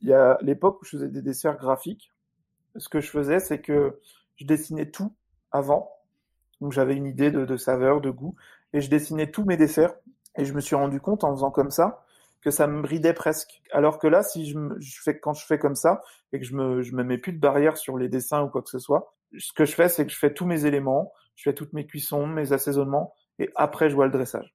il y a l'époque où je faisais des desserts graphiques. Ce que je faisais, c'est que je dessinais tout avant. Donc j'avais une idée de, saveur, de goût, et je dessinais tous mes desserts. Et je me suis rendu compte en faisant comme ça que ça me bridait presque. Alors que là, si je, je fais quand je fais comme ça et que je me je me mets plus de barrière sur les dessins ou quoi que ce soit, ce que je fais, c'est que je fais tous mes éléments, je fais toutes mes cuissons, mes assaisonnements, et après je vois le dressage.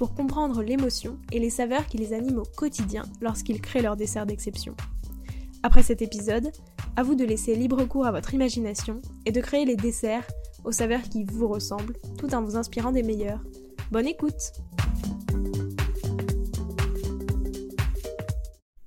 pour comprendre l'émotion et les saveurs qui les animent au quotidien lorsqu'ils créent leur dessert d'exception. Après cet épisode, à vous de laisser libre cours à votre imagination et de créer les desserts aux saveurs qui vous ressemblent tout en vous inspirant des meilleurs. Bonne écoute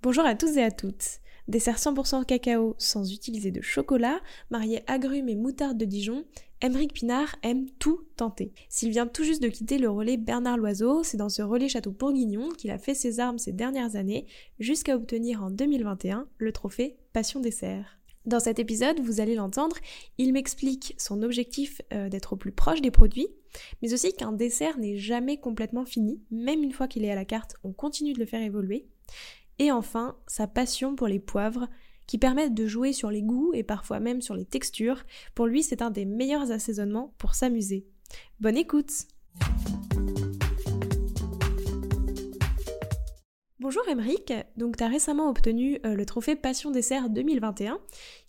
Bonjour à tous et à toutes. Dessert 100% cacao sans utiliser de chocolat, marié agrumes et moutarde de Dijon, Émeric Pinard aime tout tenter. S'il vient tout juste de quitter le relais Bernard Loiseau, c'est dans ce relais Château Bourguignon qu'il a fait ses armes ces dernières années, jusqu'à obtenir en 2021 le trophée Passion Dessert. Dans cet épisode, vous allez l'entendre, il m'explique son objectif euh, d'être au plus proche des produits, mais aussi qu'un dessert n'est jamais complètement fini, même une fois qu'il est à la carte, on continue de le faire évoluer. Et enfin, sa passion pour les poivres, qui permettent de jouer sur les goûts et parfois même sur les textures. Pour lui, c'est un des meilleurs assaisonnements pour s'amuser. Bonne écoute Bonjour Emeric, donc tu as récemment obtenu euh, le trophée Passion Dessert 2021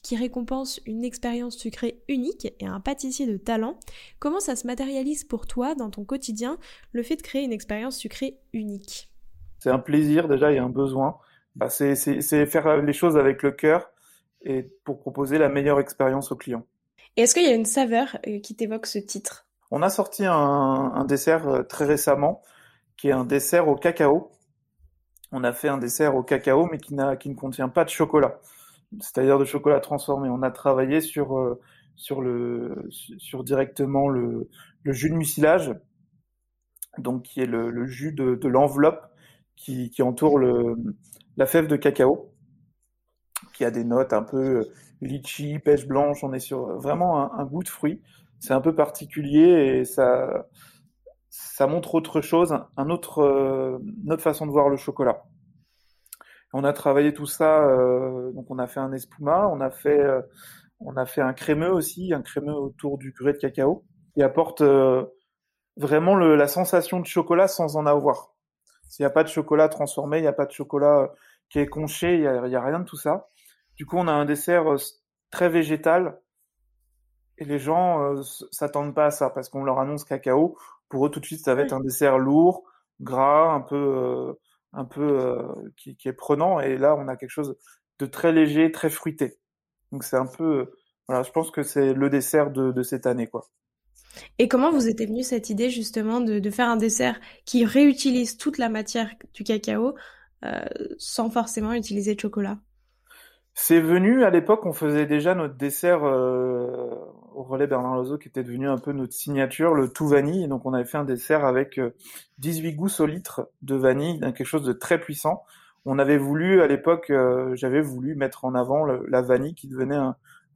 qui récompense une expérience sucrée unique et un pâtissier de talent. Comment ça se matérialise pour toi dans ton quotidien le fait de créer une expérience sucrée unique? C'est un plaisir déjà et un besoin. Bah, c'est faire les choses avec le cœur et pour proposer la meilleure expérience au client. Et est-ce qu'il y a une saveur euh, qui t'évoque ce titre? On a sorti un, un dessert euh, très récemment qui est un dessert au cacao on a fait un dessert au cacao, mais qui, qui ne contient pas de chocolat, c'est-à-dire de chocolat transformé. On a travaillé sur, euh, sur, le, sur directement le, jus de mucilage, donc qui est le, jus de, l'enveloppe qui, entoure le, la fève de cacao, qui a des notes un peu euh, litchi, pêche blanche. On est sur vraiment un, goût de fruit. C'est un peu particulier et ça, montre autre chose, un autre, euh, une autre façon de voir le chocolat. On a travaillé tout ça, euh, donc on a fait un espuma, on a fait, euh, un crémeux aussi, un crémeux autour du purée de cacao, qui apporte vraiment la sensation de chocolat sans en avoir. S'il n'y a pas de chocolat transformé, il n'y a pas de chocolat qui est conché, il n'y a, rien de tout ça. Du coup, on a un dessert très végétal, et les gens s'attendent pas à ça parce qu'on leur annonce cacao pour eux tout de suite ça va être un dessert lourd, gras, un peu, euh, un peu euh, qui, qui, est prenant. Et là, on a quelque chose de très léger, très fruité. Donc c'est un peu, voilà, je pense que c'est le dessert de, de, cette année, quoi. Et comment vous était venue cette idée justement de, faire un dessert qui réutilise toute la matière du cacao euh, sans forcément utiliser de chocolat? C'est venu à l'époque, on faisait déjà notre dessert euh, au relais Bernard Loiseau qui était devenu un peu notre signature, le tout vanille. donc on avait fait un dessert avec 18 euh, gousses au litre de vanille, quelque chose de très puissant. On avait voulu à l'époque, j'avais voulu mettre en avant la vanille qui devenait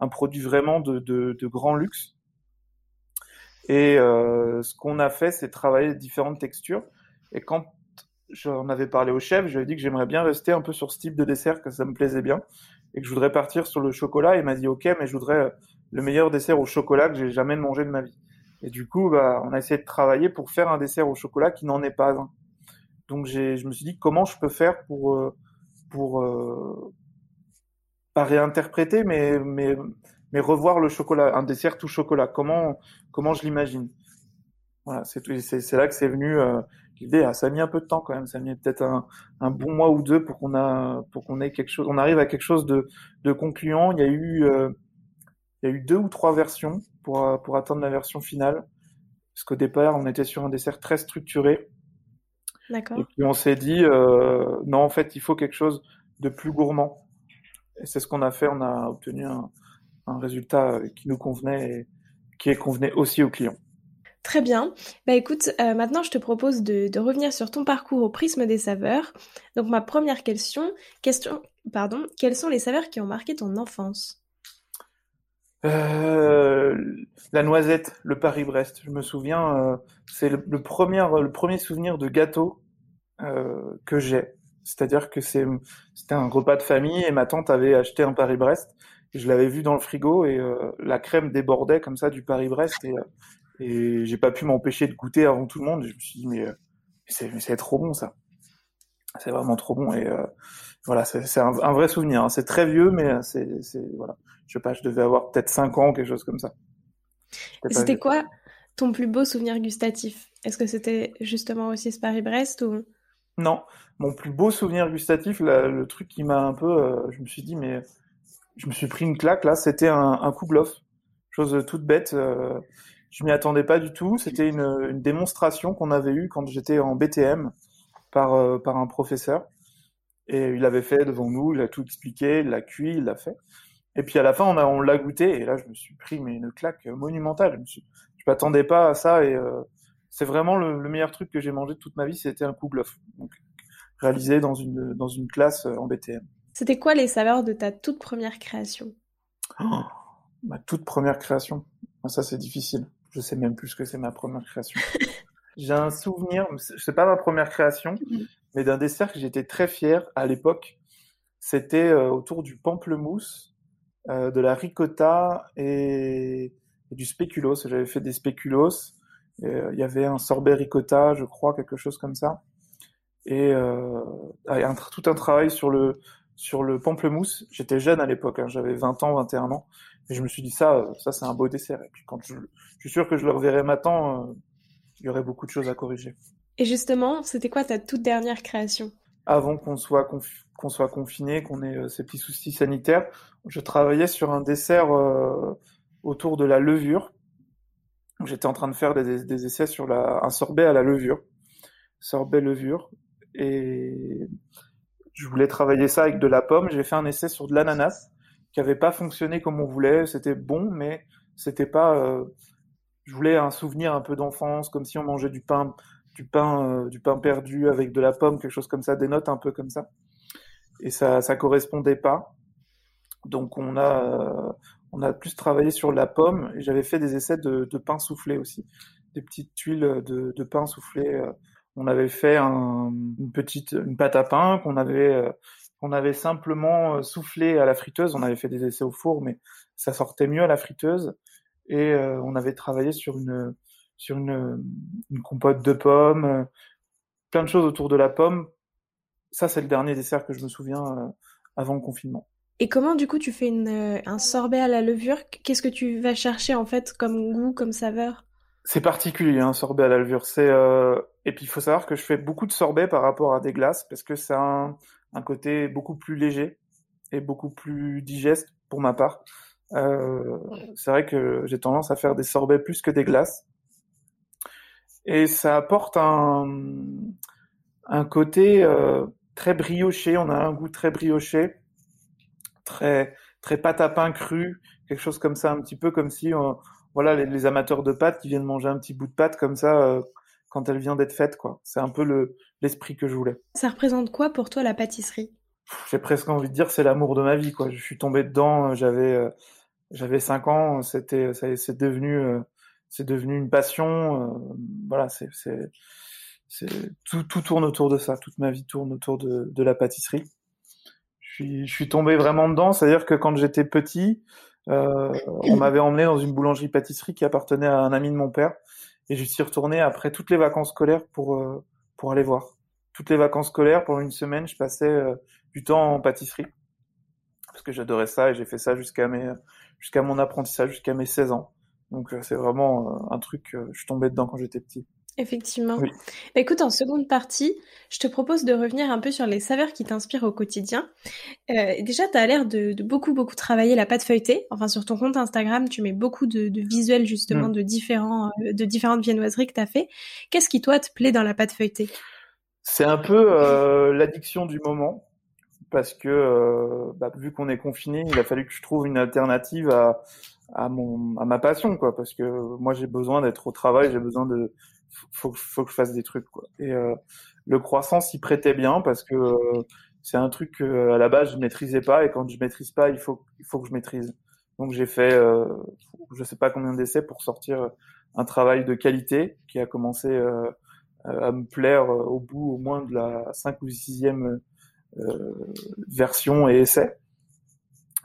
un, produit vraiment de, de, grand luxe. Et ce qu'on a fait, c'est travailler différentes textures. Et quand j'en avais parlé au chef, ai dit que j'aimerais bien rester un peu sur ce type de dessert, que ça me plaisait bien et que je voudrais partir sur le chocolat. Il m'a dit ok, mais je voudrais euh, le meilleur dessert au chocolat que j'ai jamais mangé de ma vie. Et du coup, bah, on a essayé de travailler pour faire un dessert au chocolat qui n'en est pas un. Donc je me suis dit comment je peux faire pour euh, pour euh, pas réinterpréter, mais mais mais revoir le chocolat, un dessert tout chocolat. Comment comment je l'imagine? Voilà, c'est là que c'est venu euh, l'idée. Ah, ça a mis un peu de temps quand même. Ça a mis peut-être un, un, bon mois ou deux pour qu'on a pour qu'on ait quelque chose. On arrive à quelque chose de, de concluant. Il y a eu euh, il y a eu deux ou trois versions pour pour atteindre la version finale. parce qu'au départ, on était sur un dessert très structuré. D'accord. Et puis on s'est dit, euh, non, en fait, il faut quelque chose de plus gourmand. Et c'est ce qu'on a fait. On a obtenu un, un résultat qui nous convenait et qui convenait aussi aux clients. Très bien. Bah écoute, euh, maintenant je te propose de, de, revenir sur ton parcours au prisme des saveurs. Donc ma première question, question pardon, quelles sont les saveurs qui ont marqué ton enfance? Euh, La noisette, le Paris-Brest. Je me souviens, euh, c'est le, le, premier, le premier souvenir de gâteau euh, que j'ai. C'est-à-dire que c'est, c'était un repas de famille et ma tante avait acheté un Paris-Brest. Je l'avais vu dans le frigo et euh, la crème débordait comme ça du Paris-Brest et, euh, et j'ai pas pu m'empêcher de goûter avant tout le monde. Je me suis dit mais, euh, c'est, trop bon ça. C'est vraiment trop bon et euh, voilà c'est, un, un, vrai souvenir. Hein. C'est très vieux mais c'est, voilà. Je sais pas, je devais avoir peut-être 5 ans quelque chose comme ça. C'était quoi ton plus beau souvenir gustatif? Est-ce que c'était justement aussi ce Paris-Brest ou? Non, mon plus beau souvenir gustatif, le truc qui m'a un peu, euh, je me suis dit mais je me suis pris une claque là, c'était un, un Kouglof, chose toute bête. Euh, je m'y attendais pas du tout. C'était une, une, démonstration qu'on avait eue quand j'étais en BTM par, euh, par un professeur. Et il avait fait devant nous, il a tout expliqué, il l'a cuit, il l'a fait. Et puis à la fin, on, a, on l'a goûté, et là, je me suis pris mais une claque monumentale. Je, je m'attendais pas à ça, et euh, c'est vraiment le, le, meilleur truc que j'ai mangé de toute ma vie, c'était un Kouglof. Donc, réalisé dans une, dans une classe en BTM. C'était quoi les saveurs de ta toute première création? Oh, Ma toute première création Ça, c'est difficile. Je sais même plus ce que c'est ma première création. J'ai un souvenir, c'est pas ma première création, mmh. mais d'un dessert que j'étais très fier à l'époque. C'était euh, autour du pamplemousse, euh, de la ricotta et, et du spéculoos. J'avais fait des spéculoos. Euh, il y avait un sorbet ricotta, je crois, quelque chose comme ça. Et un, tout un travail sur le, sur le pamplemousse. J'étais jeune à l'époque, hein, j'avais 20 ans, 21 ans. Et je me suis dit, ça, ça c'est un beau dessert. Et puis quand je, je suis sûr que je le reverrai maintenant, euh, il y aurait beaucoup de choses à corriger. Et justement, c'était quoi ta toute dernière création? Avant qu'on soit, qu'on soit confiné, qu'on ait euh, ces petits soucis sanitaires, je travaillais sur un dessert euh, autour de la levure. J'étais en train de faire des, des essais sur la, un sorbet à la levure. Sorbet levure. Et je voulais travailler ça avec de la pomme. J'ai fait un essai sur de l'ananas qui avait pas fonctionné comme on voulait. C'était bon, mais c'était pas. Euh, je voulais un souvenir un peu d'enfance, comme si on mangeait du pain, du pain, euh, du pain perdu avec de la pomme, quelque chose comme ça, des notes un peu comme ça. Et ça, ça correspondait pas. Donc on a, euh, on a plus travaillé sur la pomme. Et j'avais fait des essais de, pain soufflé aussi, des petites tuiles de pain soufflé. Euh, on avait fait un, une petite, une pâte à pain qu'on avait euh, on avait simplement soufflé à la friteuse. On avait fait des essais au four, mais ça sortait mieux à la friteuse. Et euh, on avait travaillé sur une sur une, compote de pommes, euh, plein de choses autour de la pomme. Ça, c'est le dernier dessert que je me souviens euh, avant le confinement. Et comment du coup tu fais un sorbet à la levure? Qu'est-ce que tu vas chercher en fait comme goût, comme saveur? C'est particulier un sorbet à la levure. C'est euh... et puis il faut savoir que je fais beaucoup de sorbets par rapport à des glaces parce que a un, un côté beaucoup plus léger et beaucoup plus digeste pour ma part. Euh, c'est vrai que j'ai tendance à faire des sorbets plus que des glaces. Et ça apporte un, un côté euh, très brioché. On a un goût très brioché, très très pâte à pain cru, quelque chose comme ça, un petit peu comme si on, voilà les, les, amateurs de pâtes qui viennent manger un petit bout de pâte comme ça euh, quand elle vient d'être faite quoi. C'est un peu le l'esprit que je voulais. Ça représente quoi pour toi la pâtisserie? J'ai presque envie de dire c'est l'amour de ma vie quoi. Je suis tombé dedans, j'avais euh, j'avais 5 ans, c'était c'est devenu euh, c'est devenu une passion euh, voilà, c'est c'est c'est tout tout tourne autour de ça, toute ma vie tourne autour de de la pâtisserie. Je suis je suis tombé vraiment dedans, c'est-à-dire que quand j'étais petit, euh, on m'avait emmené dans une boulangerie pâtisserie qui appartenait à un ami de mon père et je suis retourné après toutes les vacances scolaires pour euh, pour aller voir. Toutes les vacances scolaires pendant une semaine, je passais euh, du temps en pâtisserie parce que j'adorais ça et j'ai fait ça jusqu'à mes jusqu'à mon apprentissage jusqu'à mes 16 ans. Donc c'est vraiment un truc je suis tombé dedans quand j'étais petit. Effectivement. Bah, écoute, en seconde partie, je te propose de revenir un peu sur les saveurs qui t'inspirent au quotidien. Euh, déjà, tu as l'air de, beaucoup, beaucoup travailler la pâte feuilletée. Enfin, sur ton compte Instagram, tu mets beaucoup de, visuels justement mm. de, différents, euh, de différentes viennoiseries que tu as fait. Qu'est-ce qui, toi, te plaît dans la pâte feuilletée? C'est un peu euh, l'addiction du moment. Parce que, bah, vu qu'on est confiné, il a fallu que je trouve une alternative à, à, mon, à ma passion. quoi. Parce que moi, j'ai besoin d'être au travail, j'ai besoin de faut, faut que je fasse des trucs quoi. Et euh, le croissant s'y prêtait bien parce que euh, c'est un truc que à la base je maîtrisais pas et quand je maîtrise pas, il faut il faut que je maîtrise. Donc j'ai fait euh, je sais pas combien d'essais pour sortir un travail de qualité qui a commencé euh, à me plaire au bout au moins de la 5 ou 6e version et essai.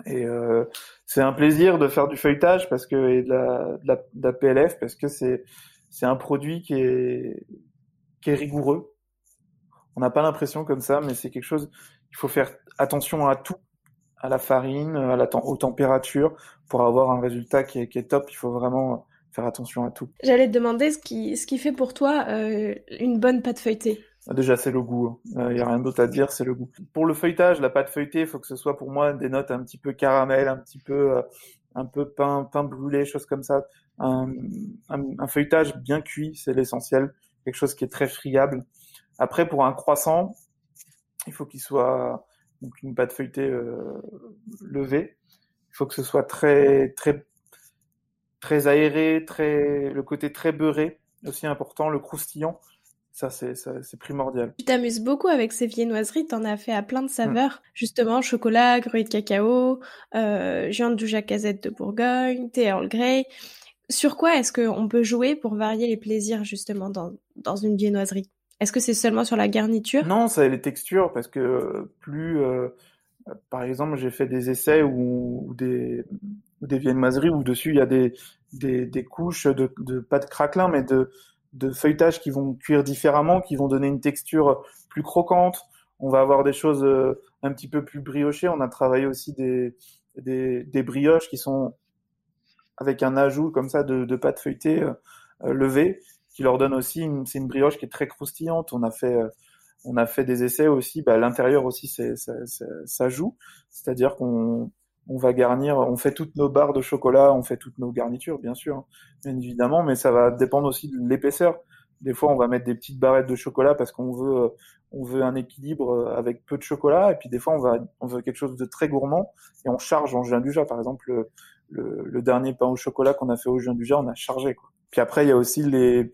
Et euh, c'est un plaisir de faire du feuilletage parce que et de la, de la, de la PLF parce que c'est c'est un produit qui est, qui est rigoureux. On n'a pas l'impression comme ça, mais c'est quelque chose, il faut faire attention à tout, à la farine, à la aux températures, pour avoir un résultat qui est, qui est top. Il faut vraiment faire attention à tout. J'allais te demander ce qui, ce qui fait pour toi euh, une bonne pâte feuilletée. Ah, déjà, c'est le goût. Il hein. n'y euh, a rien d'autre à dire, c'est le goût. Pour le feuilletage, la pâte feuilletée, il faut que ce soit pour moi des notes un petit peu caramel, un petit peu, euh, un peu pain, pain brûlé, choses comme ça un, un, feuilletage bien cuit, c'est l'essentiel, quelque chose qui est très friable. Après, pour un croissant, il faut qu'il soit donc une pâte feuilletée euh, levée. Il faut que ce soit très très très aéré, très le côté très beurré aussi important, le croustillant. Ça, c'est primordial. Tu t'amuses beaucoup avec ces viennoiseries, en as fait à plein de saveurs, justement chocolat, gruau de cacao, euh, de casette de Bourgogne, thé Earl Grey. Sur quoi est-ce qu'on peut jouer pour varier les plaisirs justement dans, dans une viennoiserie? Est-ce que c'est seulement sur la garniture? Non, c'est les textures parce que plus, euh, par exemple, j'ai fait des essais ou, des, des viennoiseries où dessus il y a des, des, des couches de, de pas de craquelin mais de, de feuilletage qui vont cuire différemment, qui vont donner une texture plus croquante. On va avoir des choses euh, un petit peu plus briochées. On a travaillé aussi des, des, des brioches qui sont avec un ajout comme ça de, de pâte feuilletée euh, euh, levée, qui leur donne aussi une, c'est une brioche qui est très croustillante. On a fait, euh, on a fait des essais aussi. Bah, l'intérieur aussi, c'est, ça, ça, joue. C'est-à-dire qu'on on va garnir, on fait toutes nos barres de chocolat, on fait toutes nos garnitures, bien sûr, hein, bien évidemment, mais ça va dépendre aussi de l'épaisseur. Des fois, on va mettre des petites barrettes de chocolat parce qu'on veut, on veut un équilibre avec peu de chocolat, et puis des fois, on va, on veut quelque chose de très gourmand et on charge en juin du par exemple, le, dernier pain au chocolat qu'on a fait au juin du on a chargé. Quoi. Puis après, il y a aussi les...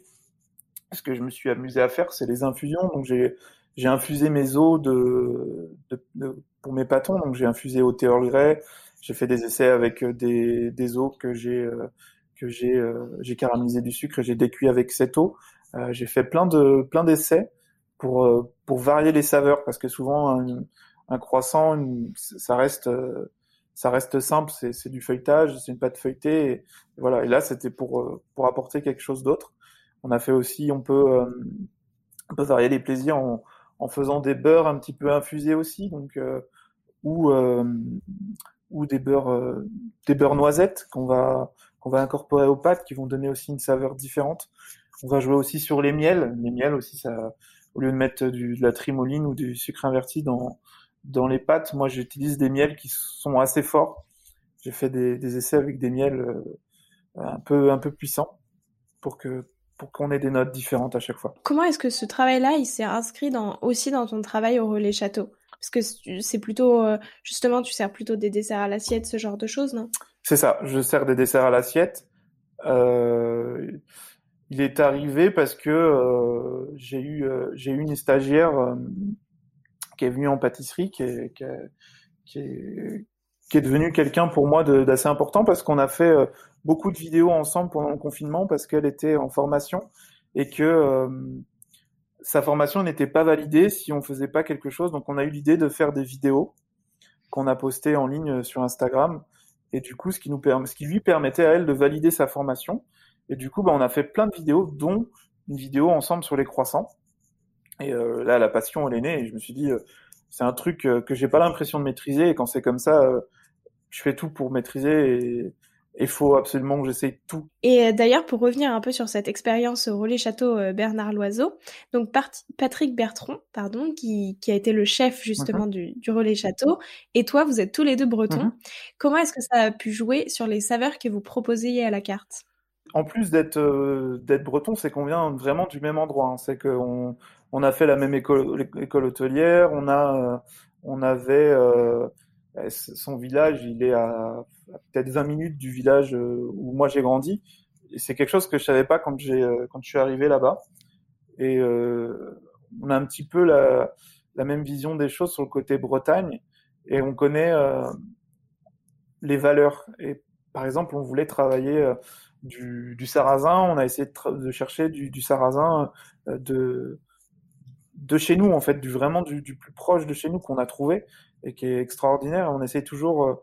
Ce que je me suis amusé à faire, c'est les infusions. Donc j'ai j'ai infusé mes os de, de, pour mes pâtons. Donc j'ai infusé au thé Earl Grey. J'ai fait des essais avec euh, des, des os que j'ai euh, que j'ai euh, j'ai caramélisé du sucre et j'ai décuit avec cette eau. j'ai fait plein de plein d'essais pour pour varier les saveurs parce que souvent un, un croissant ça reste ça reste simple, c'est du feuilletage, c'est une pâte feuilletée, et, voilà. Et là, c'était pour euh, pour apporter quelque chose d'autre. On a fait aussi, on peut euh, on peut varier les plaisirs en, en faisant des beurres un petit peu infusés aussi, donc euh, ou ou des beurres des beurres noisettes qu'on va qu'on va incorporer aux pâtes, qui vont donner aussi une saveur différente. On va jouer aussi sur les miels. Les miels aussi, ça, au lieu de mettre du, de la trimoline ou du sucre inverti dans dans les pâtes, moi, j'utilise des miels qui sont assez forts. J'ai fait des, des, essais avec des miels euh, un peu un peu puissants pour que pour qu'on ait des notes différentes à chaque fois. Comment est-ce que ce travail-là, il s'est inscrit dans, aussi dans ton travail au relais château? Parce que c'est plutôt, euh, justement, tu sers plutôt des desserts à l'assiette, ce genre de choses, non? C'est ça, je sers des desserts à l'assiette. Euh, il est arrivé parce que euh, j'ai eu, euh, j'ai eu une stagiaire qui est venu en pâtisserie, qui est, qui est, qui est, qui est devenu quelqu'un pour moi d'assez important parce qu'on a fait beaucoup de vidéos ensemble pendant le confinement parce qu'elle était en formation et que euh, sa formation n'était pas validée si on faisait pas quelque chose. Donc on a eu l'idée de faire des vidéos qu'on a postées en ligne sur Instagram et du coup ce qui nous permet, ce qui lui permettait à elle de valider sa formation. Et du coup, bah, on a fait plein de vidéos, dont une vidéo ensemble sur les croissants. Et euh, là, la passion, elle est née. Et je me suis dit, euh, c'est un truc euh, que j'ai pas l'impression de maîtriser. Et quand c'est comme ça, je fais tout pour maîtriser. Et, il faut absolument que j'essaye tout. Et euh, d'ailleurs, pour revenir un peu sur cette expérience au relais château euh, Bernard Loiseau, donc Patrick Bertrand, pardon, qui, qui, a été le chef justement du, du, relais château, et toi, vous êtes tous les deux bretons. Mhm. Comment est-ce que ça a pu jouer sur les saveurs que vous proposiez à la carte? En plus d'être euh, d'être breton, c'est qu'on vient vraiment du même endroit. Hein. C'est qu'on on a fait la même école, école hôtelière, on a on avait son village, il est à, peut-être 20 minutes du village euh, où moi j'ai grandi. Et c'est quelque chose que je savais pas quand j'ai euh, quand je suis arrivé là-bas. Et euh, on a un petit peu la, même vision des choses sur le côté Bretagne et on connaît les valeurs. Et par exemple, on voulait travailler du, du, sarrasin, on a essayé de, chercher du, du, sarrasin de de chez nous en fait, du vraiment du, plus proche de chez nous qu'on a trouvé et qui est extraordinaire. On essaie toujours.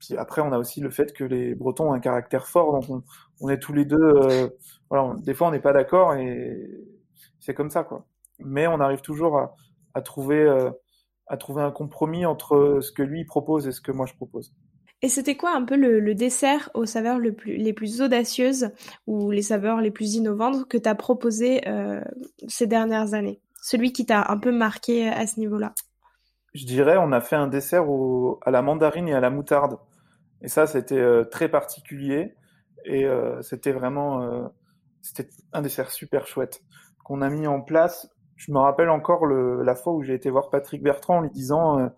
Puis après, on a aussi le fait que les Bretons ont un caractère fort, donc on, on est tous les deux. Euh, voilà, des fois, on n'est pas d'accord et c'est comme ça, quoi. Mais on arrive toujours à, à trouver à trouver un compromis entre ce que lui propose et ce que moi je propose. Et c'était quoi un peu le, le, dessert aux saveurs le plus, les plus audacieuses ou les saveurs les plus innovantes que tu as proposé euh, ces dernières années? Celui qui t'a un peu marqué à ce niveau-là je dirais, on a fait un dessert au, à la mandarine et à la moutarde. Et ça, c'était euh, très particulier. Et euh, c'était vraiment, euh, c'était un dessert super chouette qu'on a mis en place. Je me rappelle encore la fois où j'ai été voir Patrick Bertrand en lui disant,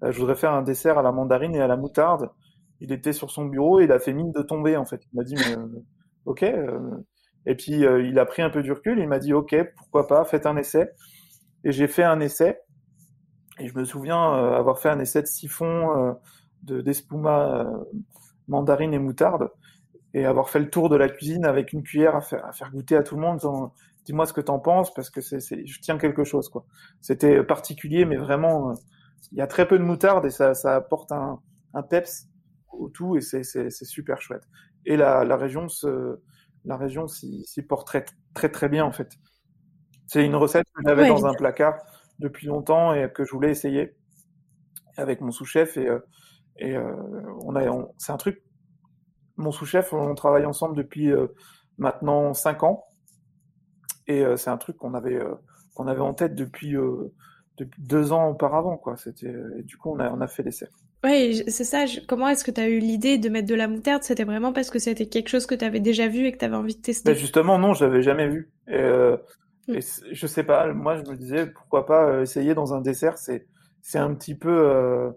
je voudrais faire un dessert à la mandarine et à la moutarde. Il était sur son bureau et il a fait mine de tomber en fait. Il m'a dit, ok. et puis il a pris un peu du recul. Il m'a dit, ok, pourquoi pas, faites un essai. Et j'ai fait un essai. Et je me souviens avoir fait un essai de siphon de d'espuma euh, mandarine et moutarde et avoir fait le tour de la cuisine avec une cuillère à faire, à faire goûter à tout le monde en dis-moi ce que t'en penses parce que c'est, je tiens quelque chose quoi. C'était particulier mais vraiment il y a très peu de moutarde et ça, ça apporte un, un peps au tout et c'est, super chouette. Et la, la région se, la région s'y, porte très, très très bien en fait. C'est une recette que j'avais dans un placard depuis longtemps et que je voulais essayer avec mon sous-chef et, euh, et euh, on a, c'est un truc. Mon sous-chef, on travaille ensemble depuis euh, maintenant cinq ans et c'est un truc qu'on avait qu'on avait en tête depuis depuis deux ans auparavant quoi. C'était et du coup on a on a fait l'essai. Oui, c'est ça. Comment est-ce que tu as eu l'idée de mettre de la moutarde? C'était vraiment parce que c'était quelque chose que tu avais déjà vu et que tu avais envie de tester? Ben Justement, non, je l'avais jamais vu. Et, Mm. Et je sais pas, moi je me disais pourquoi pas euh, essayer dans un dessert, c'est c'est un petit peu euh,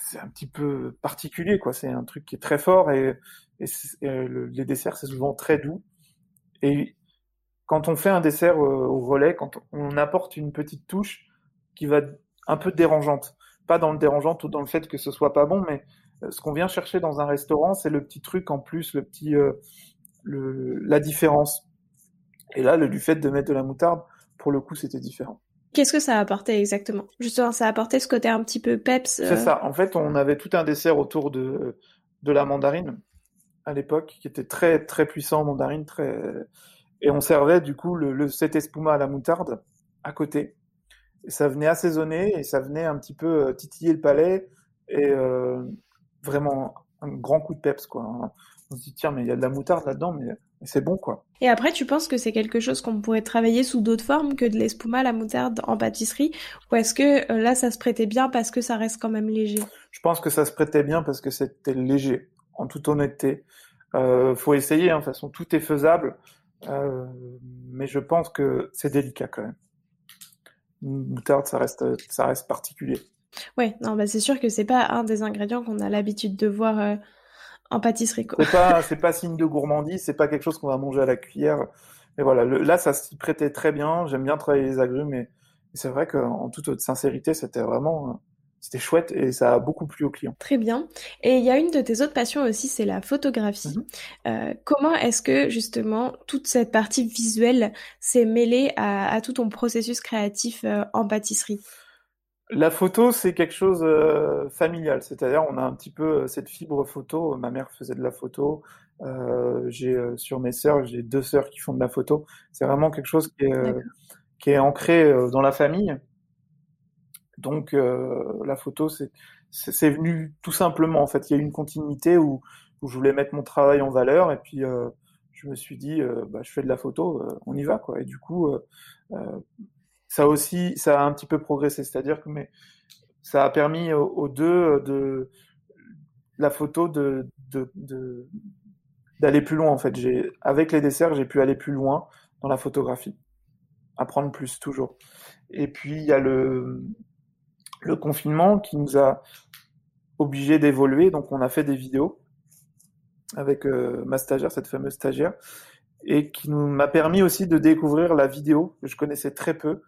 c'est un petit peu particulier quoi, c'est un truc qui est très fort et, et, les desserts c'est souvent très doux. Et quand on fait un dessert euh, au relais, quand on apporte une petite touche qui va un peu dérangeante, pas dans le dérangeante ou dans le fait que ce soit pas bon, mais ce qu'on vient chercher dans un restaurant, c'est le petit truc en plus, le petit la différence. Et là, le, du fait de mettre de la moutarde, pour le coup, c'était différent. Qu'est-ce que ça a apporté exactement? Justement, ça a apporté ce côté un petit peu peps. C'est euh, ça. En fait, on avait tout un dessert autour de, de la mandarine à l'époque, qui était très très puissant en mandarine, très et on servait du coup le, le cet espuma à la moutarde à côté. Et ça venait assaisonner et ça venait un petit peu euh, titiller le palais et euh, vraiment un grand coup de peps quoi. On se dit tiens mais il y a de la moutarde là-dedans mais c'est bon quoi. Et après, tu penses que c'est quelque chose qu'on pourrait travailler sous d'autres formes que de l'espuma, la moutarde en pâtisserie? Ou est-ce que euh, là, ça se prêtait bien parce que ça reste quand même léger? Je pense que ça se prêtait bien parce que c'était léger, en toute honnêteté. Euh, faut essayer, hein, de toute façon, tout est faisable. Euh, mais je pense que c'est délicat quand même. moutarde, ça reste, ça reste particulier. Ouais, non, bah c'est sûr que c'est pas un des ingrédients qu'on a l'habitude de voir euh, en pâtisserie. Quoi. C'est pas, c'est pas signe de gourmandise, c'est pas quelque chose qu'on va manger à la cuillère. Mais voilà, là, ça s'y prêtait très bien. J'aime bien travailler les agrumes, mais c'est vrai qu'en toute sincérité, c'était vraiment, c'était chouette et ça a beaucoup plu aux clients. Très bien. Et il y a une de tes autres passions aussi, c'est la photographie. Mhm. euh, comment est-ce que justement toute cette partie visuelle s'est mêlée à, à, tout ton processus créatif euh, en pâtisserie? La photo, c'est quelque chose euh, familial, c'est-à-dire on a un petit peu euh, cette fibre photo. Ma mère faisait de la photo. Euh, j'ai euh, sur mes sœurs, j'ai deux sœurs qui font de la photo. C'est vraiment quelque chose qui est, qui est ancré dans la famille. Donc la photo, c'est c'est venu tout simplement. En fait, il y a eu une continuité où où je voulais mettre mon travail en valeur. Et puis, euh, je me suis dit, euh, bah, je fais de la photo, euh, on y va, quoi. Et du coup, ça aussi, ça a un petit peu progressé. C'est-à-dire que mais, ça a permis aux, deux de la photo de, d'aller plus loin en fait. J'ai avec les desserts, j'ai pu aller plus loin dans la photographie, apprendre plus toujours. Et puis il y a le le confinement qui nous a obligés d'évoluer, donc on a fait des vidéos avec euh, ma stagiaire, cette fameuse stagiaire, et qui m'a permis aussi de découvrir la vidéo que je connaissais très peu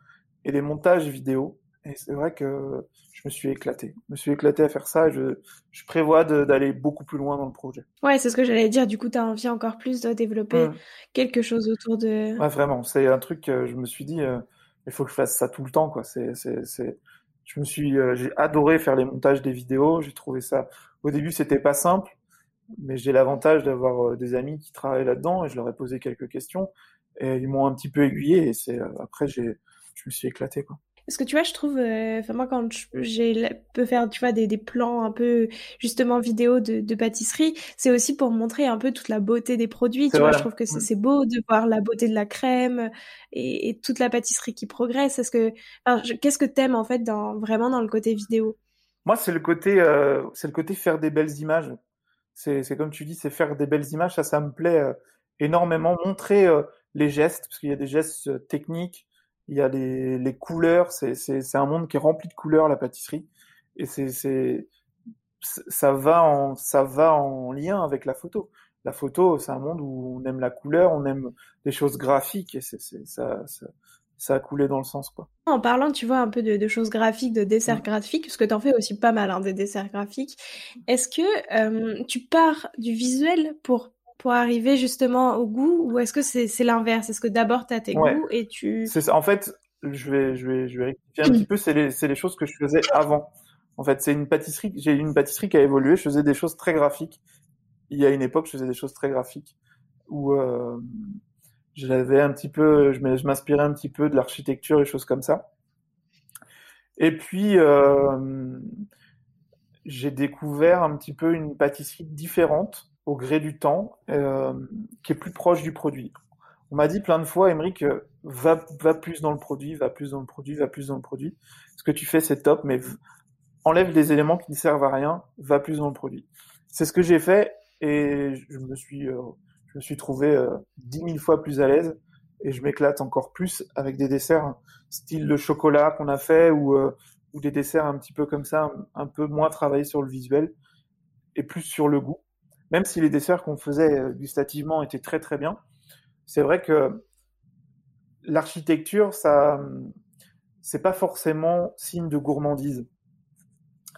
et les montages vidéo. Et c'est vrai que je me suis éclaté. Je me suis éclaté à faire ça et je, je prévois d'aller beaucoup plus loin dans le projet. Ouais, c'est ce que j'allais dire. Du coup, tu as envie encore plus de développer mmh. quelque chose autour de. Ouais, vraiment. C'est un truc que je me suis dit, euh, il faut que je fasse ça tout le temps, quoi. C'est, c'est, c'est... Je me suis, euh, j'ai adoré faire les montages des vidéos. J'ai trouvé ça. Au début, c'était pas simple, mais j'ai l'avantage d'avoir euh, des amis qui travaillent là-dedans et je leur ai posé quelques questions et ils m'ont un petit peu aiguillé et c'est après j'ai, je me suis éclaté, quoi. Parce que tu vois, je trouve, euh, enfin moi quand j'ai peux faire, tu vois, des, des, plans un peu justement vidéo de, de pâtisserie, c'est aussi pour montrer un peu toute la beauté des produits. Tu vois, je trouve que mm. c'est beau de voir la beauté de la crème et, et toute la pâtisserie qui progresse. Est-ce que, qu'est-ce que t'aimes en fait dans vraiment dans le côté vidéo? Moi, c'est le côté, euh, c'est le côté faire des belles images. C'est comme tu dis, c'est faire des belles images. Ça, ça me plaît euh, énormément. Montrer les gestes, parce qu'il y a des gestes techniques il y a les, les couleurs, c'est un monde qui est rempli de couleurs, la pâtisserie, et c'est ça va en ça va en lien avec la photo. La photo, c'est un monde où on aime la couleur, on aime des choses graphiques, et c'est ça, ça, ça a coulé dans le sens quoi. En parlant, tu vois, un peu de, de choses graphiques, de desserts mmh. graphiques, parce que tu en fais aussi pas mal hein, des desserts graphiques. Est-ce que euh, tu pars du visuel pour pour arriver justement au goût ou est-ce que c'est l'inverse? Est-ce que d'abord tu as tes goûts et tu... En fait, je vais, je vais, je vais rectifier un petit peu, c'est les, les choses que je faisais avant. En fait, c'est une pâtisserie, j'ai une pâtisserie qui a évolué, je faisais des choses très graphiques. Il y a une époque, je faisais des choses très graphiques où euh, j'avais un petit peu, je m'inspirais un petit peu de l'architecture et choses comme ça. Et puis, euh, j'ai découvert un petit peu une pâtisserie différente au gré du temps, euh, qui est plus proche du produit. On m'a dit plein de fois, euh, va, va plus dans le produit, va plus dans le produit, va plus dans le produit. Ce que tu fais, c'est top, mais enlève des éléments qui ne servent à rien, va plus dans le produit. C'est ce que j'ai fait et je me suis, euh, je me suis trouvé dix mille fois plus à l'aise et je m'éclate encore plus avec des desserts style le chocolat qu'on a fait ou, ou des desserts un petit peu comme ça, un peu moins travaillés sur le visuel et plus sur le goût même si les desserts qu'on faisait euh, gustativement étaient très très bien, c'est vrai que l'architecture, ça, c'est pas forcément signe de gourmandise.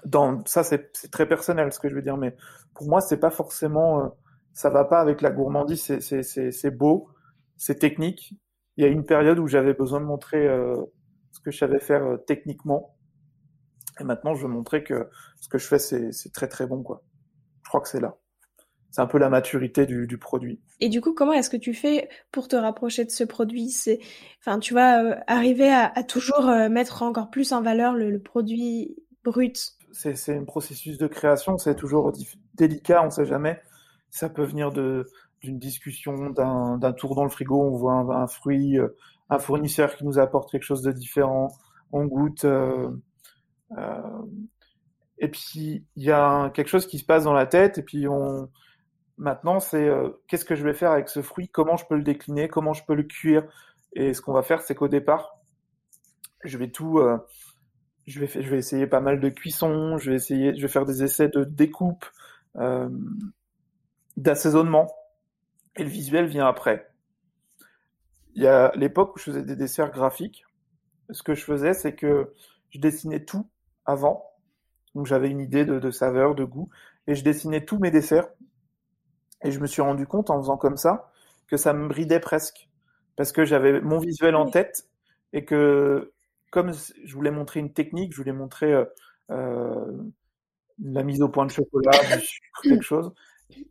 Dans ça, c'est très personnel ce que je veux dire, mais pour moi, c'est pas forcément, euh, ça va pas avec la gourmandise. C'est beau, c'est technique. Il y a une période où j'avais besoin de montrer euh, ce que je savais faire techniquement, et maintenant, je veux montrer que ce que je fais, c'est très très bon, quoi. Je crois que c'est là c'est un peu la maturité du, du, produit. Et du coup, comment est-ce que tu fais pour te rapprocher de ce produit? C'est, enfin, tu vas euh, arriver à, à toujours euh, mettre encore plus en valeur le, le produit brut? C'est un processus de création, c'est toujours délicat, on sait jamais. Ça peut venir de d'une discussion, d'un tour dans le frigo, on voit un, un, fruit, euh, un fournisseur qui nous apporte quelque chose de différent, on goûte. Euh, et puis il y a quelque chose qui se passe dans la tête, et puis on Maintenant, c'est euh, qu'est-ce que je vais faire avec ce fruit, comment je peux le décliner, comment je peux le cuire? Et ce qu'on va faire, c'est qu'au départ, je vais tout, euh, je vais, essayer pas mal de cuisson, je vais essayer, je vais faire des essais de découpe, euh, d'assaisonnement, et le visuel vient après. Il y a l'époque où je faisais des desserts graphiques. Ce que je faisais, c'est que je dessinais tout avant. Donc j'avais une idée de saveur, de goût, et je dessinais tous mes desserts et je me suis rendu compte en faisant comme ça que ça me bridait presque. Parce que j'avais mon visuel en tête et que comme je voulais montrer une technique, je voulais montrer euh, euh la mise au point de chocolat, du sucre, quelque chose,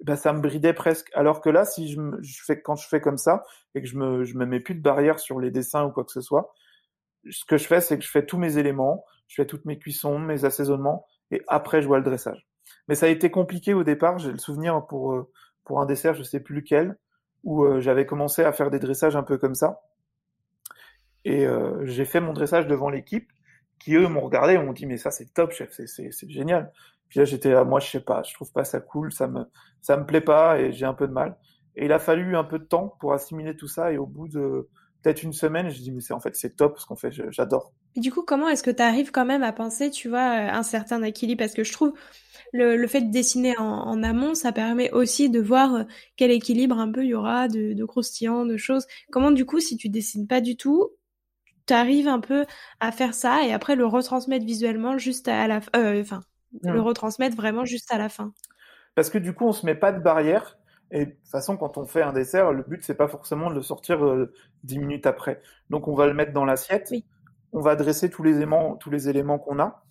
ben ça me bridait presque. Alors que là, si je, fais quand je fais comme ça et que je me je me mets plus de barrière sur les dessins ou quoi que ce soit, ce que je fais, c'est que je fais tous mes éléments, je fais toutes mes cuissons, mes assaisonnements et après je vois le dressage. Mais ça a été compliqué au départ. J'ai le souvenir pour, euh, pour un dessert, je sais plus lequel, où euh, j'avais commencé à faire des dressages un peu comme ça. Et euh, j'ai fait mon dressage devant l'équipe, qui eux m'ont regardé m'ont dit mais ça c'est top chef, c'est génial. Puis là j'étais là, moi je sais pas, je trouve pas ça cool, ça me ça me plaît pas et j'ai un peu de mal. Et il a fallu un peu de temps pour assimiler tout ça et au bout de peut-être une semaine, je dis mais c'est en fait c'est top ce qu'on fait, j'adore. Du coup, comment est-ce que tu arrives quand même à penser, tu vois, un certain équilibre? Parce que je trouve le, le fait de dessiner en, en, amont, ça permet aussi de voir euh, quel équilibre un peu il y aura de, de croustillant, de choses. Comment du coup, si tu dessines pas du tout, tu arrives un peu à faire ça et après le retransmettre visuellement juste à la fin, euh, enfin, le retransmettre vraiment juste à la fin? Parce que du coup, on se met pas de barrière. Et de toute façon, quand on fait un dessert, le but, c'est pas forcément de le sortir euh, dix minutes après. Donc, on va le mettre dans l'assiette. Oui. On va dresser tous les éléments, tous les éléments qu'on a.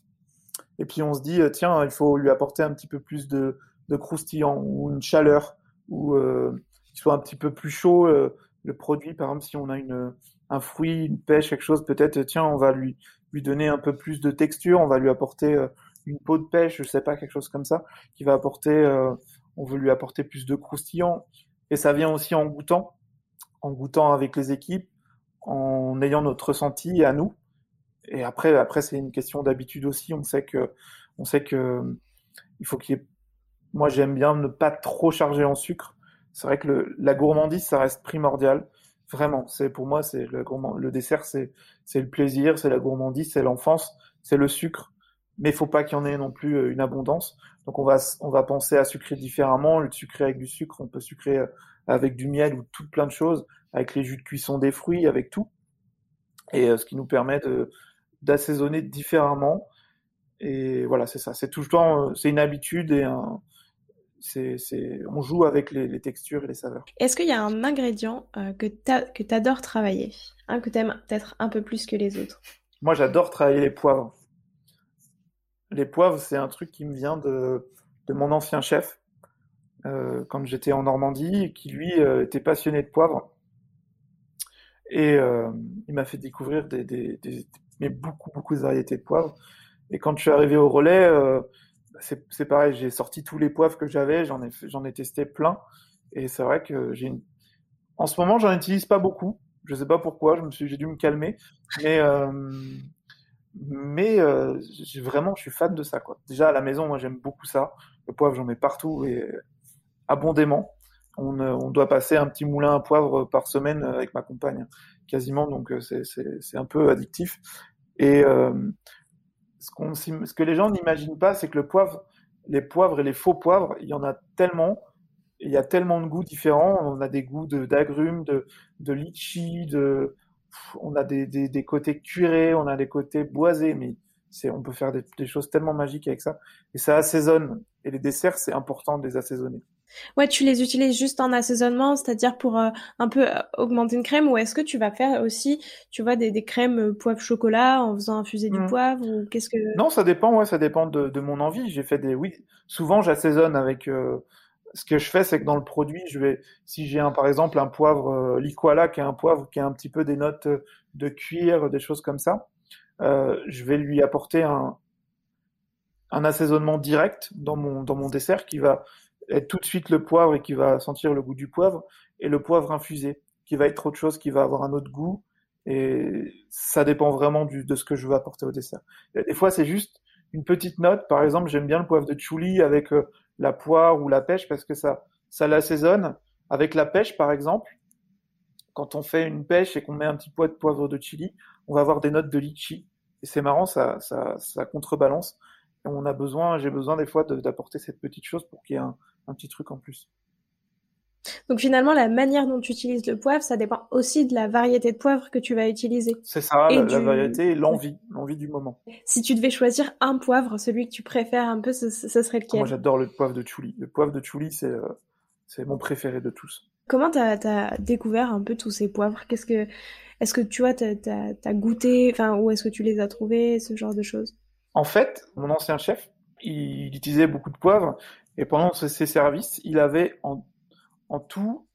Et puis, on se dit, euh, tiens, il faut lui apporter un petit peu plus de, de croustillant ou une chaleur ou euh, soit un petit peu plus chaud. Euh, le produit, par exemple, si on a une, un fruit, une pêche, quelque chose, peut-être, tiens, on va lui, lui donner un peu plus de texture. On va lui apporter une peau de pêche, je sais pas, quelque chose comme ça, qui va apporter on veut lui apporter plus de croustillant. Et ça vient aussi en goûtant, en goûtant avec les équipes, en ayant notre ressenti à nous. Et après, après c'est une question d'habitude aussi. On sait que, on sait que il faut qu'il y ait. Moi, j'aime bien ne pas trop charger en sucre. C'est vrai que la gourmandise, ça reste primordial. Vraiment, c'est pour moi, c'est le, dessert, c'est le plaisir, c'est la gourmandise, c'est l'enfance, c'est le sucre. Mais il faut pas qu'il y en ait non plus euh, une abondance. Donc on va, on va penser à sucrer différemment. Le sucrer avec du sucre, on peut sucrer euh, avec du miel ou tout plein de choses, avec les jus de cuisson des fruits, avec tout. Et euh, ce qui nous permet d'assaisonner différemment. Et voilà, c'est ça. C'est tout le temps, euh, c'est une habitude et un, c'est, c'est, on joue avec les, les, textures et les saveurs. Est-ce qu'il y a un ingrédient que tu adores travailler, hein, que tu aimes peut-être un peu plus que les autres Moi, j'adore travailler les poivres les poivres, c'est un truc qui me vient de, de mon ancien chef, euh, quand j'étais en Normandie, qui lui euh, était passionné de poivre. Et euh, il m'a fait découvrir des, des, des, mais beaucoup, beaucoup de variétés de poivre. Et quand je suis arrivé au relais, euh, c'est pareil, j'ai sorti tous les poivres que j'avais, j'en ai, ai testé plein. Et c'est vrai que j'ai une... En ce moment, j'en utilise pas beaucoup. Je sais pas pourquoi, j'ai dû me calmer. Mais, euh, mais euh, vraiment, je suis fan de ça. Quoi. Déjà, à la maison, moi, j'aime beaucoup ça. Le poivre, j'en mets partout et abondément. On, euh, on, doit passer un petit moulin à poivre par semaine avec ma compagne, quasiment, donc c'est un peu addictif. Et euh, ce, que les gens n'imaginent pas, c'est que le poivre, les poivres et les faux poivres, il y en a tellement, il y a tellement de goûts différents. On a des goûts d'agrumes, de, de, de litchi, de, on a des, des, côtés cuirés, on a des côtés boisés, mais on peut faire des, des, choses tellement magiques avec ça. Et ça assaisonne. Et les desserts, c'est important de les assaisonner. Ouais, tu les utilises juste en assaisonnement, c'est-à-dire pour euh, un peu euh, augmenter une crème, ou est-ce que tu vas faire aussi, tu vois, des, des crèmes euh, poivre chocolat en faisant infuser du mmh. poivre ou qu'est-ce que Non, ça dépend. Ouais, ça dépend de, de mon envie. J'ai fait des, oui, souvent j'assaisonne avec ce que je fais, c'est que dans le produit, je vais, si j'ai un, par exemple, un poivre euh, liquala, qui est un poivre qui a un petit peu des notes de cuir, des choses comme ça, je vais lui apporter un, un assaisonnement direct dans mon, dans mon dessert qui va être tout de suite le poivre et qui va sentir le goût du poivre, et le poivre infusé, qui va être autre chose, qui va avoir un autre goût, et ça dépend vraiment de ce que je veux apporter au dessert. Des fois, c'est juste une petite note. Par exemple, j'aime bien le poivre de chouli avec euh, la poire ou la pêche parce que ça, ça l'assaisonne. Avec la pêche, par exemple, quand on fait une pêche et qu'on met un petit poids de poivre de chili, on va avoir des notes de litchi. Et c'est marrant, ça, ça, contrebalance. On a besoin, j'ai besoin des fois d'apporter cette petite chose pour qu'il y ait un, un petit truc en plus. Donc finalement, la manière dont tu utilises le poivre, ça dépend aussi de la variété de poivre que tu vas utiliser. C'est ça, la, du... la, variété et l'envie, l'envie du moment. Si tu devais choisir un poivre, celui que tu préfères un peu, ce, ce serait lequel? Moi, j'adore le poivre de chouli. Le poivre de chouli, c'est euh, c'est mon préféré de tous. Comment t'as as découvert un peu tous ces poivres? Qu'est-ce que est-ce que tu vois, t'as as, goûté, enfin, où est-ce que tu les as trouvés, ce genre de choses? En fait, mon ancien chef, il, il utilisait beaucoup de poivre et pendant ses services, il avait en tout,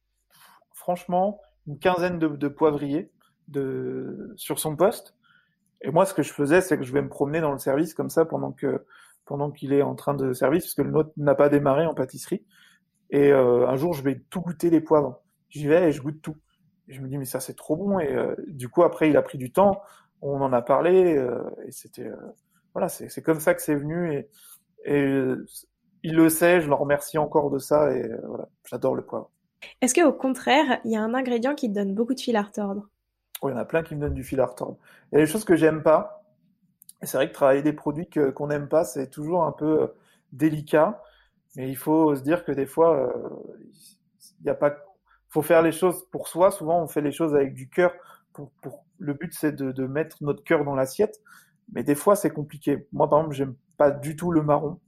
franchement, une quinzaine de, poivriers sur son poste. Et moi, ce que je faisais, c'est que je vais me promener dans le service comme ça pendant que pendant qu'il est en train de servir, parce que le nôtre n'a pas démarré en pâtisserie. Et euh, un jour, je vais tout goûter les poivres. J'y vais et je goûte tout. Je me dis, mais ça, c'est trop bon. Et euh, du coup, après, il a pris du temps. On en a parlé. Euh, et c'était. Voilà, c'est comme ça que c'est venu. Et il le sait. Je le remercie encore de ça. Et voilà, j'adore le poivre. Est-ce qu'au contraire, il y a un ingrédient qui te donne beaucoup de fil à retordre? Oui, il y en a plein qui me donnent du fil à retordre. Il y a des choses que j'aime pas. C'est vrai que travailler des produits qu'on n'aime pas, c'est toujours un peu délicat. Mais il faut se dire que des fois, il y a pas faut faire les choses pour soi. Souvent, on fait les choses avec du cœur. Pour, pour... Le but, c'est de, de, mettre notre cœur dans l'assiette. Mais des fois, c'est compliqué. Moi, par exemple, j'aime pas du tout le marron.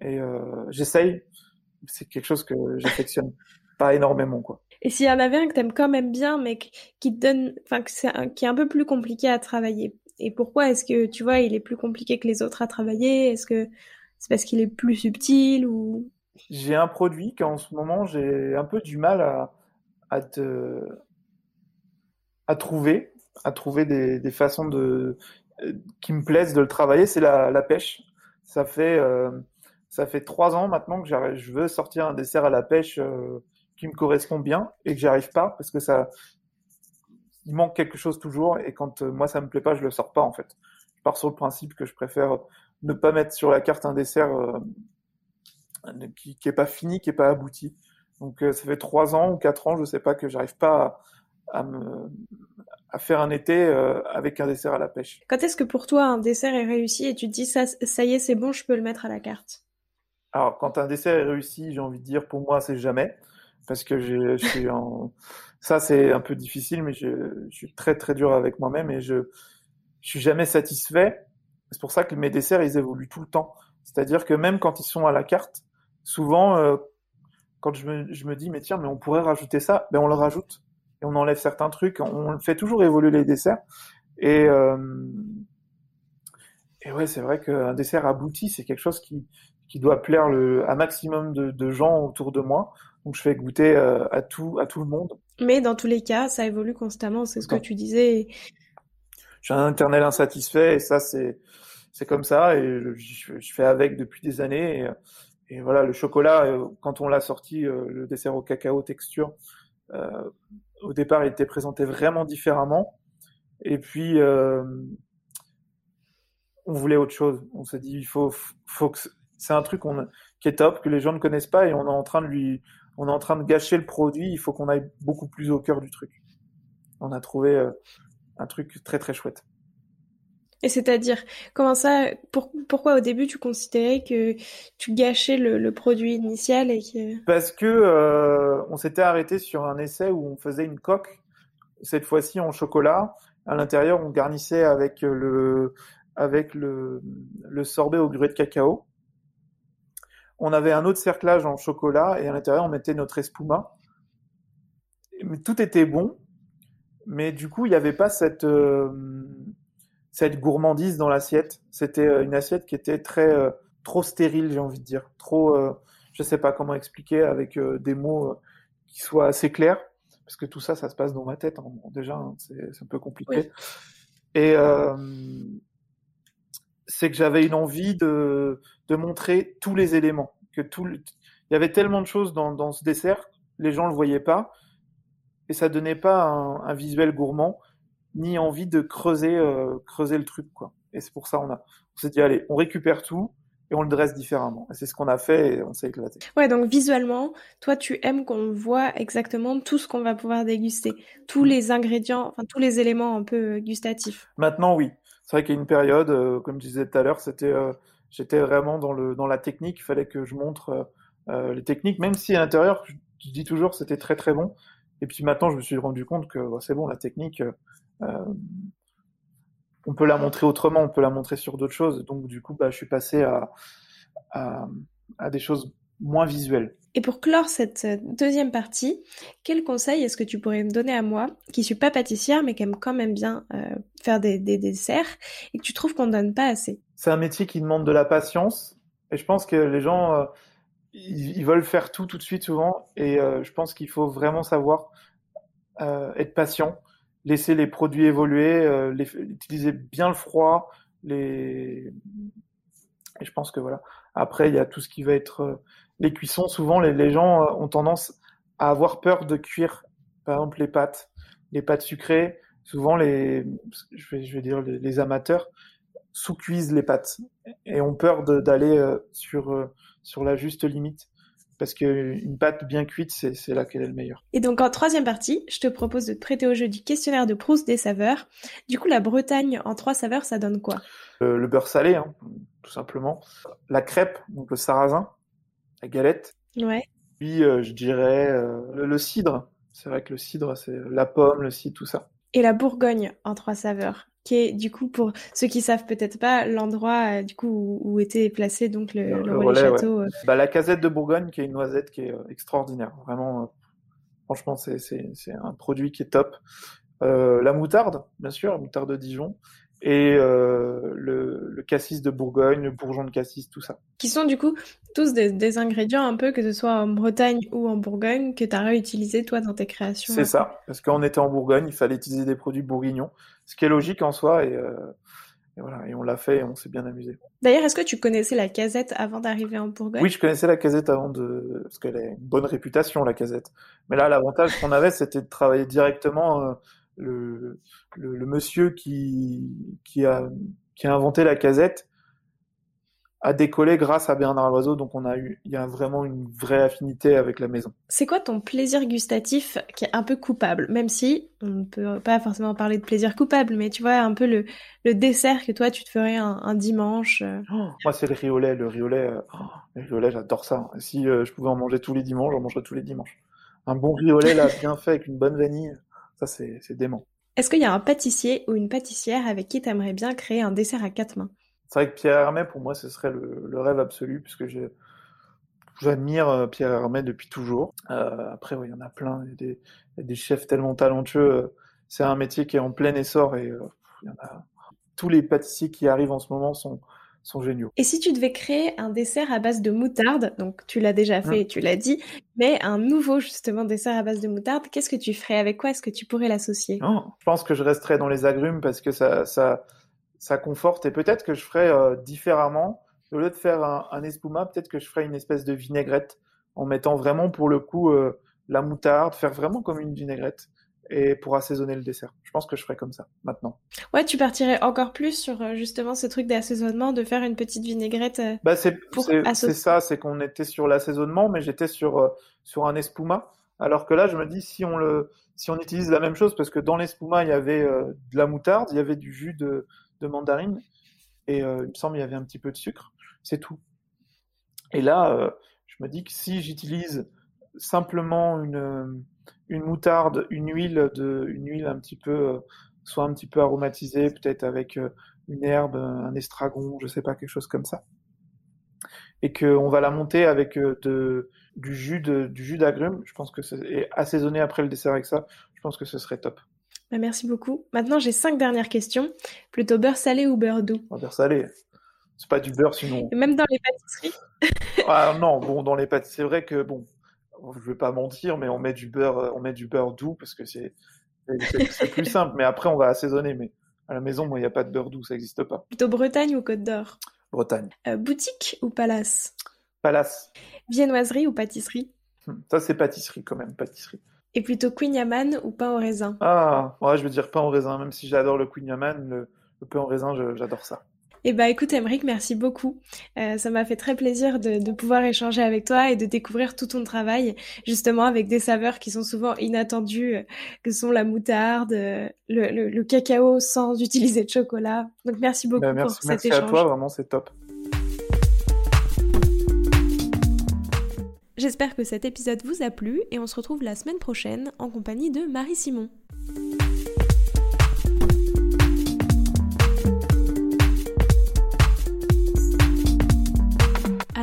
Et euh, j'essaye. C'est quelque chose que j'affectionne pas énormément, quoi. Et s'il y en avait un que t'aimes quand même bien, mais qui te donne, enfin, qui est un peu plus compliqué à travailler. Et pourquoi est-ce que, tu vois, il est plus compliqué que les autres à travailler? Est-ce que c'est parce qu'il est plus subtil ou? J'ai un produit qu'en ce moment, j'ai un peu du mal à, à te à trouver, à trouver des, des façons de qui me plaisent de le travailler, c'est la, la, pêche. Ça fait euh, ça fait trois ans maintenant que je veux sortir un dessert à la pêche euh, qui me correspond bien et que j'arrive pas parce que ça il manque quelque chose toujours et quand euh, moi ça me plaît pas, je le sors pas en fait. Je pars sur le principe que je préfère ne pas mettre sur la carte un dessert euh, qui, qui est pas fini, qui est pas abouti. Donc ça fait trois ans ou quatre ans, je sais pas, que j'arrive pas à, faire un été avec un dessert à la pêche. Quand est-ce que pour toi un dessert est réussi et tu te dis ça y est, c'est bon, je peux le mettre à la carte? Alors quand un dessert est réussi, j'ai envie de dire pour moi c'est jamais, parce que je suis en... ça c'est un peu difficile, mais je, suis très très dur avec moi-même et je je suis jamais satisfait. C'est pour ça que mes desserts ils évoluent tout le temps. C'est-à-dire que même quand ils sont à la carte, souvent euh, quand je me, je me dis, mais tiens, mais on pourrait rajouter ça, ben on le rajoute. Et on enlève certains trucs. On fait toujours évoluer les desserts. Et, euh, et ouais, c'est vrai qu'un dessert abouti, c'est quelque chose qui, qui doit plaire le, à maximum de, de gens autour de moi. Donc je fais goûter euh, à tout, à tout le monde. Mais dans tous les cas, ça évolue constamment. C'est ce que tu disais. J'ai un internel insatisfait et ça, c'est, c'est comme ça. Et je, je, fais avec depuis des années. Et, et voilà, le chocolat, euh, quand on l'a sorti, euh, le dessert au cacao texture, euh, au départ, il était présenté vraiment différemment. Et puis, euh, on voulait autre chose. On s'est dit, il faut, faut que c'est un truc on, qui est top, que les gens ne connaissent pas, et on est en train de lui, on est en train de gâcher le produit. Il faut qu'on aille beaucoup plus au cœur du truc. On a trouvé euh, un truc très très chouette. Et c'est-à-dire, comment ça, pour, pourquoi au début tu considérais que tu gâchais le, le produit initial et que... Parce que euh, on s'était arrêté sur un essai où on faisait une coque, cette fois-ci en chocolat. À l'intérieur, on garnissait avec le avec le, le sorbet au gruyère de cacao. On avait un autre cerclage en chocolat et à l'intérieur, on mettait notre espuma. Mais tout était bon, mais du coup, il n'y avait pas cette euh, cette gourmandise dans l'assiette. C'était euh, une assiette qui était très euh, trop stérile, j'ai envie de dire, trop, euh, je sais pas comment expliquer avec des mots qui soient assez clairs, parce que tout ça, ça se passe dans ma tête. Hein. Bon, déjà, hein, c'est un peu compliqué. Oui. Et c'est que j'avais une envie de, de montrer tous les éléments, que tout, le... il y avait tellement de choses dans, dans ce dessert, les gens le voyaient pas, et ça donnait pas un, un visuel gourmand ni envie de creuser, euh, creuser le truc, quoi. Et c'est pour ça on a, on s'est dit allez, on récupère tout et on le dresse différemment. Et c'est ce qu'on a fait et on s'est éclaté. Ouais, donc visuellement, toi tu aimes qu'on voit exactement tout ce qu'on va pouvoir déguster, tous les ingrédients, enfin tous les éléments un peu gustatifs. Maintenant, oui. C'est vrai qu'il y a une période, euh, comme je disais tout à l'heure, c'était, euh, j'étais vraiment dans le dans la technique. Il fallait que je montre euh, les techniques, même si à l'intérieur, je, dis toujours, c'était très très bon. Et puis maintenant, je me suis rendu compte que c'est bon, la technique, euh, on peut la montrer autrement, on peut la montrer sur d'autres choses. Donc du coup, bah, je suis passé à, à, à, des choses moins visuelles. Et pour clore cette deuxième partie, quel conseil est-ce que tu pourrais me donner à moi, qui suis pas pâtissière mais qui aime quand même bien euh, faire des, des, des, desserts et que tu trouves qu'on ne donne pas assez? C'est un métier qui demande de la patience et je pense que les gens euh, ils, veulent faire tout tout de suite souvent et euh, je pense qu'il faut vraiment savoir euh, être patient laisser les produits évoluer, euh, utiliser bien le froid, les, Et je pense que voilà. Après, il y a tout ce qui va être euh, les cuissons. Souvent, les, les gens euh, ont tendance à avoir peur de cuire, par exemple, les pâtes, les pâtes sucrées. Souvent, les, je vais, je vais dire, les, les amateurs sous-cuisent les pâtes et ont peur d'aller euh, sur, euh, sur la juste limite. Parce qu'une pâte bien cuite, c'est là qu'elle est le meilleur. Et donc en troisième partie, je te propose de te prêter au jeu du questionnaire de Proust des saveurs. Du coup, la Bretagne en trois saveurs, ça donne quoi? Euh, le beurre salé, hein, tout simplement. La crêpe, donc le sarrasin, la galette. Ouais. Puis euh, je dirais euh, le, le cidre. C'est vrai que le cidre, c'est la pomme, le cidre, tout ça. Et la Bourgogne en trois saveurs, qui est du coup pour ceux qui savent peut-être pas l'endroit euh, du coup où, où était placé donc le, Le- le le relais relais, ouais. château. euh. Bah, la casette de Bourgogne, qui est une noisette qui est euh, extraordinaire. Vraiment, franchement, c'est un produit qui est top. La moutarde, bien sûr, la moutarde de Dijon. Et euh, le, le cassis de Bourgogne, le bourgeon de cassis, tout ça. qui sont du coup tous des, des ingrédients un peu que ce soit en Bretagne ou en Bourgogne que tu as réutilisé toi dans tes créations. C'est ça. Parce qu'on était en Bourgogne, il fallait utiliser des produits bourguignons. Ce qui est logique en soi. Et, euh, et voilà. Et on l'a fait et on s'est bien amusé. D'ailleurs, est-ce que tu connaissais la casette avant d'arriver en Bourgogne? Oui, je connaissais la casette avant de, parce qu'elle a une bonne réputation, la casette. Mais là, l'avantage qu'on avait, c'était de travailler directement, euh, le, le, le monsieur qui, qui a, qui a inventé la casette a décollé grâce à Bernard Loiseau, donc on a eu, il y a vraiment une vraie affinité avec la maison. C'est quoi ton plaisir gustatif qui est un peu coupable? Même si on ne peut pas forcément parler de plaisir coupable, mais tu vois, un peu le, le dessert que toi tu te ferais un, un dimanche. euh. Moi, c'est le lait. Le lait, euh, oh, le lait, j'adore ça. Si euh, je pouvais en manger tous les dimanches, j'en mangerais tous les dimanches. Un bon lait, là, bien fait, avec une bonne vanille, ça, c'est dément. Est-ce qu'il y a un pâtissier ou une pâtissière avec qui t'aimerais bien créer un dessert à quatre mains? C'est vrai que Pierre Hermé, pour moi, ce serait le, le rêve absolu, puisque j'admire euh, Pierre Hermé depuis toujours. Euh, après, il y en a plein. Il y a des, il y a des chefs tellement talentueux. euh, C'est un métier qui est en plein essor et euh, il y en a... tous les pâtissiers qui arrivent en ce moment sont, sont géniaux. Et si tu devais créer un dessert à base de moutarde, donc tu l'as déjà fait, Mm. tu l'as dit, mais un nouveau justement dessert à base de moutarde, qu'est-ce que tu ferais? Avec quoi est-ce que tu pourrais l'associer? Non, je pense que je resterai dans les agrumes parce que ça, ça, ça conforte et peut-être que je ferai euh, différemment. Au lieu de faire un, un espuma, peut-être que je ferai une espèce de vinaigrette en mettant vraiment pour le coup euh, la moutarde, faire vraiment comme une vinaigrette et pour assaisonner le dessert. Je pense que je ferai comme ça maintenant. Ouais, tu partirais encore plus sur euh, justement ce truc d'assaisonnement, de faire une petite vinaigrette. euh, Bah c'est ça, c'est qu'on était sur l'assaisonnement, mais j'étais sur euh, sur un espuma. Alors que là, je me dis si on le si on utilise la même chose, parce que dans l'espuma il y avait euh, de la moutarde, il y avait du jus de de mandarine et euh, il me semble il y avait un petit peu de sucre, c'est tout. Et là, euh, je me dis que si j'utilise simplement une une moutarde, une huile de une huile un petit peu euh, soit un petit peu aromatisée, peut-être avec euh, une herbe, un estragon, je sais pas quelque chose comme ça et qu'on va la monter avec euh, de, du jus de, du jus d'agrumes. Je pense que c'est et assaisonner après le dessert avec ça. Je pense que ce serait top. Bah, merci beaucoup. Maintenant, j'ai cinq dernières questions. Plutôt beurre salé ou beurre doux? Va faire salé. C'est pas du beurre sinon. Et même dans les pâtisseries? Ah non, bon dans les pâtes, c'est vrai que bon, je vais pas mentir, mais on met du beurre, euh, on met du beurre doux parce que c'est plus simple. Mais après on va assaisonner. Mais à la maison, moi, il n'y a pas de beurre doux, ça n'existe pas. Plutôt Bretagne ou Côte d'Or? Bretagne. Euh, Boutique ou palace? Palace. Viennoiserie ou pâtisserie? Hmm, Ça c'est pâtisserie quand même, pâtisserie. Et plutôt Queen Yaman ou pain au raisin? Ah, ouais, je veux dire pain au raisin, même si j'adore le Queen Yaman, le, le pain au raisin, j'adore ça. Eh bah écoute Emeric, merci beaucoup. Euh, ça m'a fait très plaisir de, de pouvoir échanger avec toi et de découvrir tout ton travail, justement avec des saveurs qui sont souvent inattendues, euh, que sont la moutarde, euh, le, le- le cacao sans utiliser de chocolat. Donc merci beaucoup Ben, pour merci, cet merci échange. à toi, vraiment, c'est top. J'espère que cet épisode vous a plu et on se retrouve la semaine prochaine en compagnie de Marie Simon.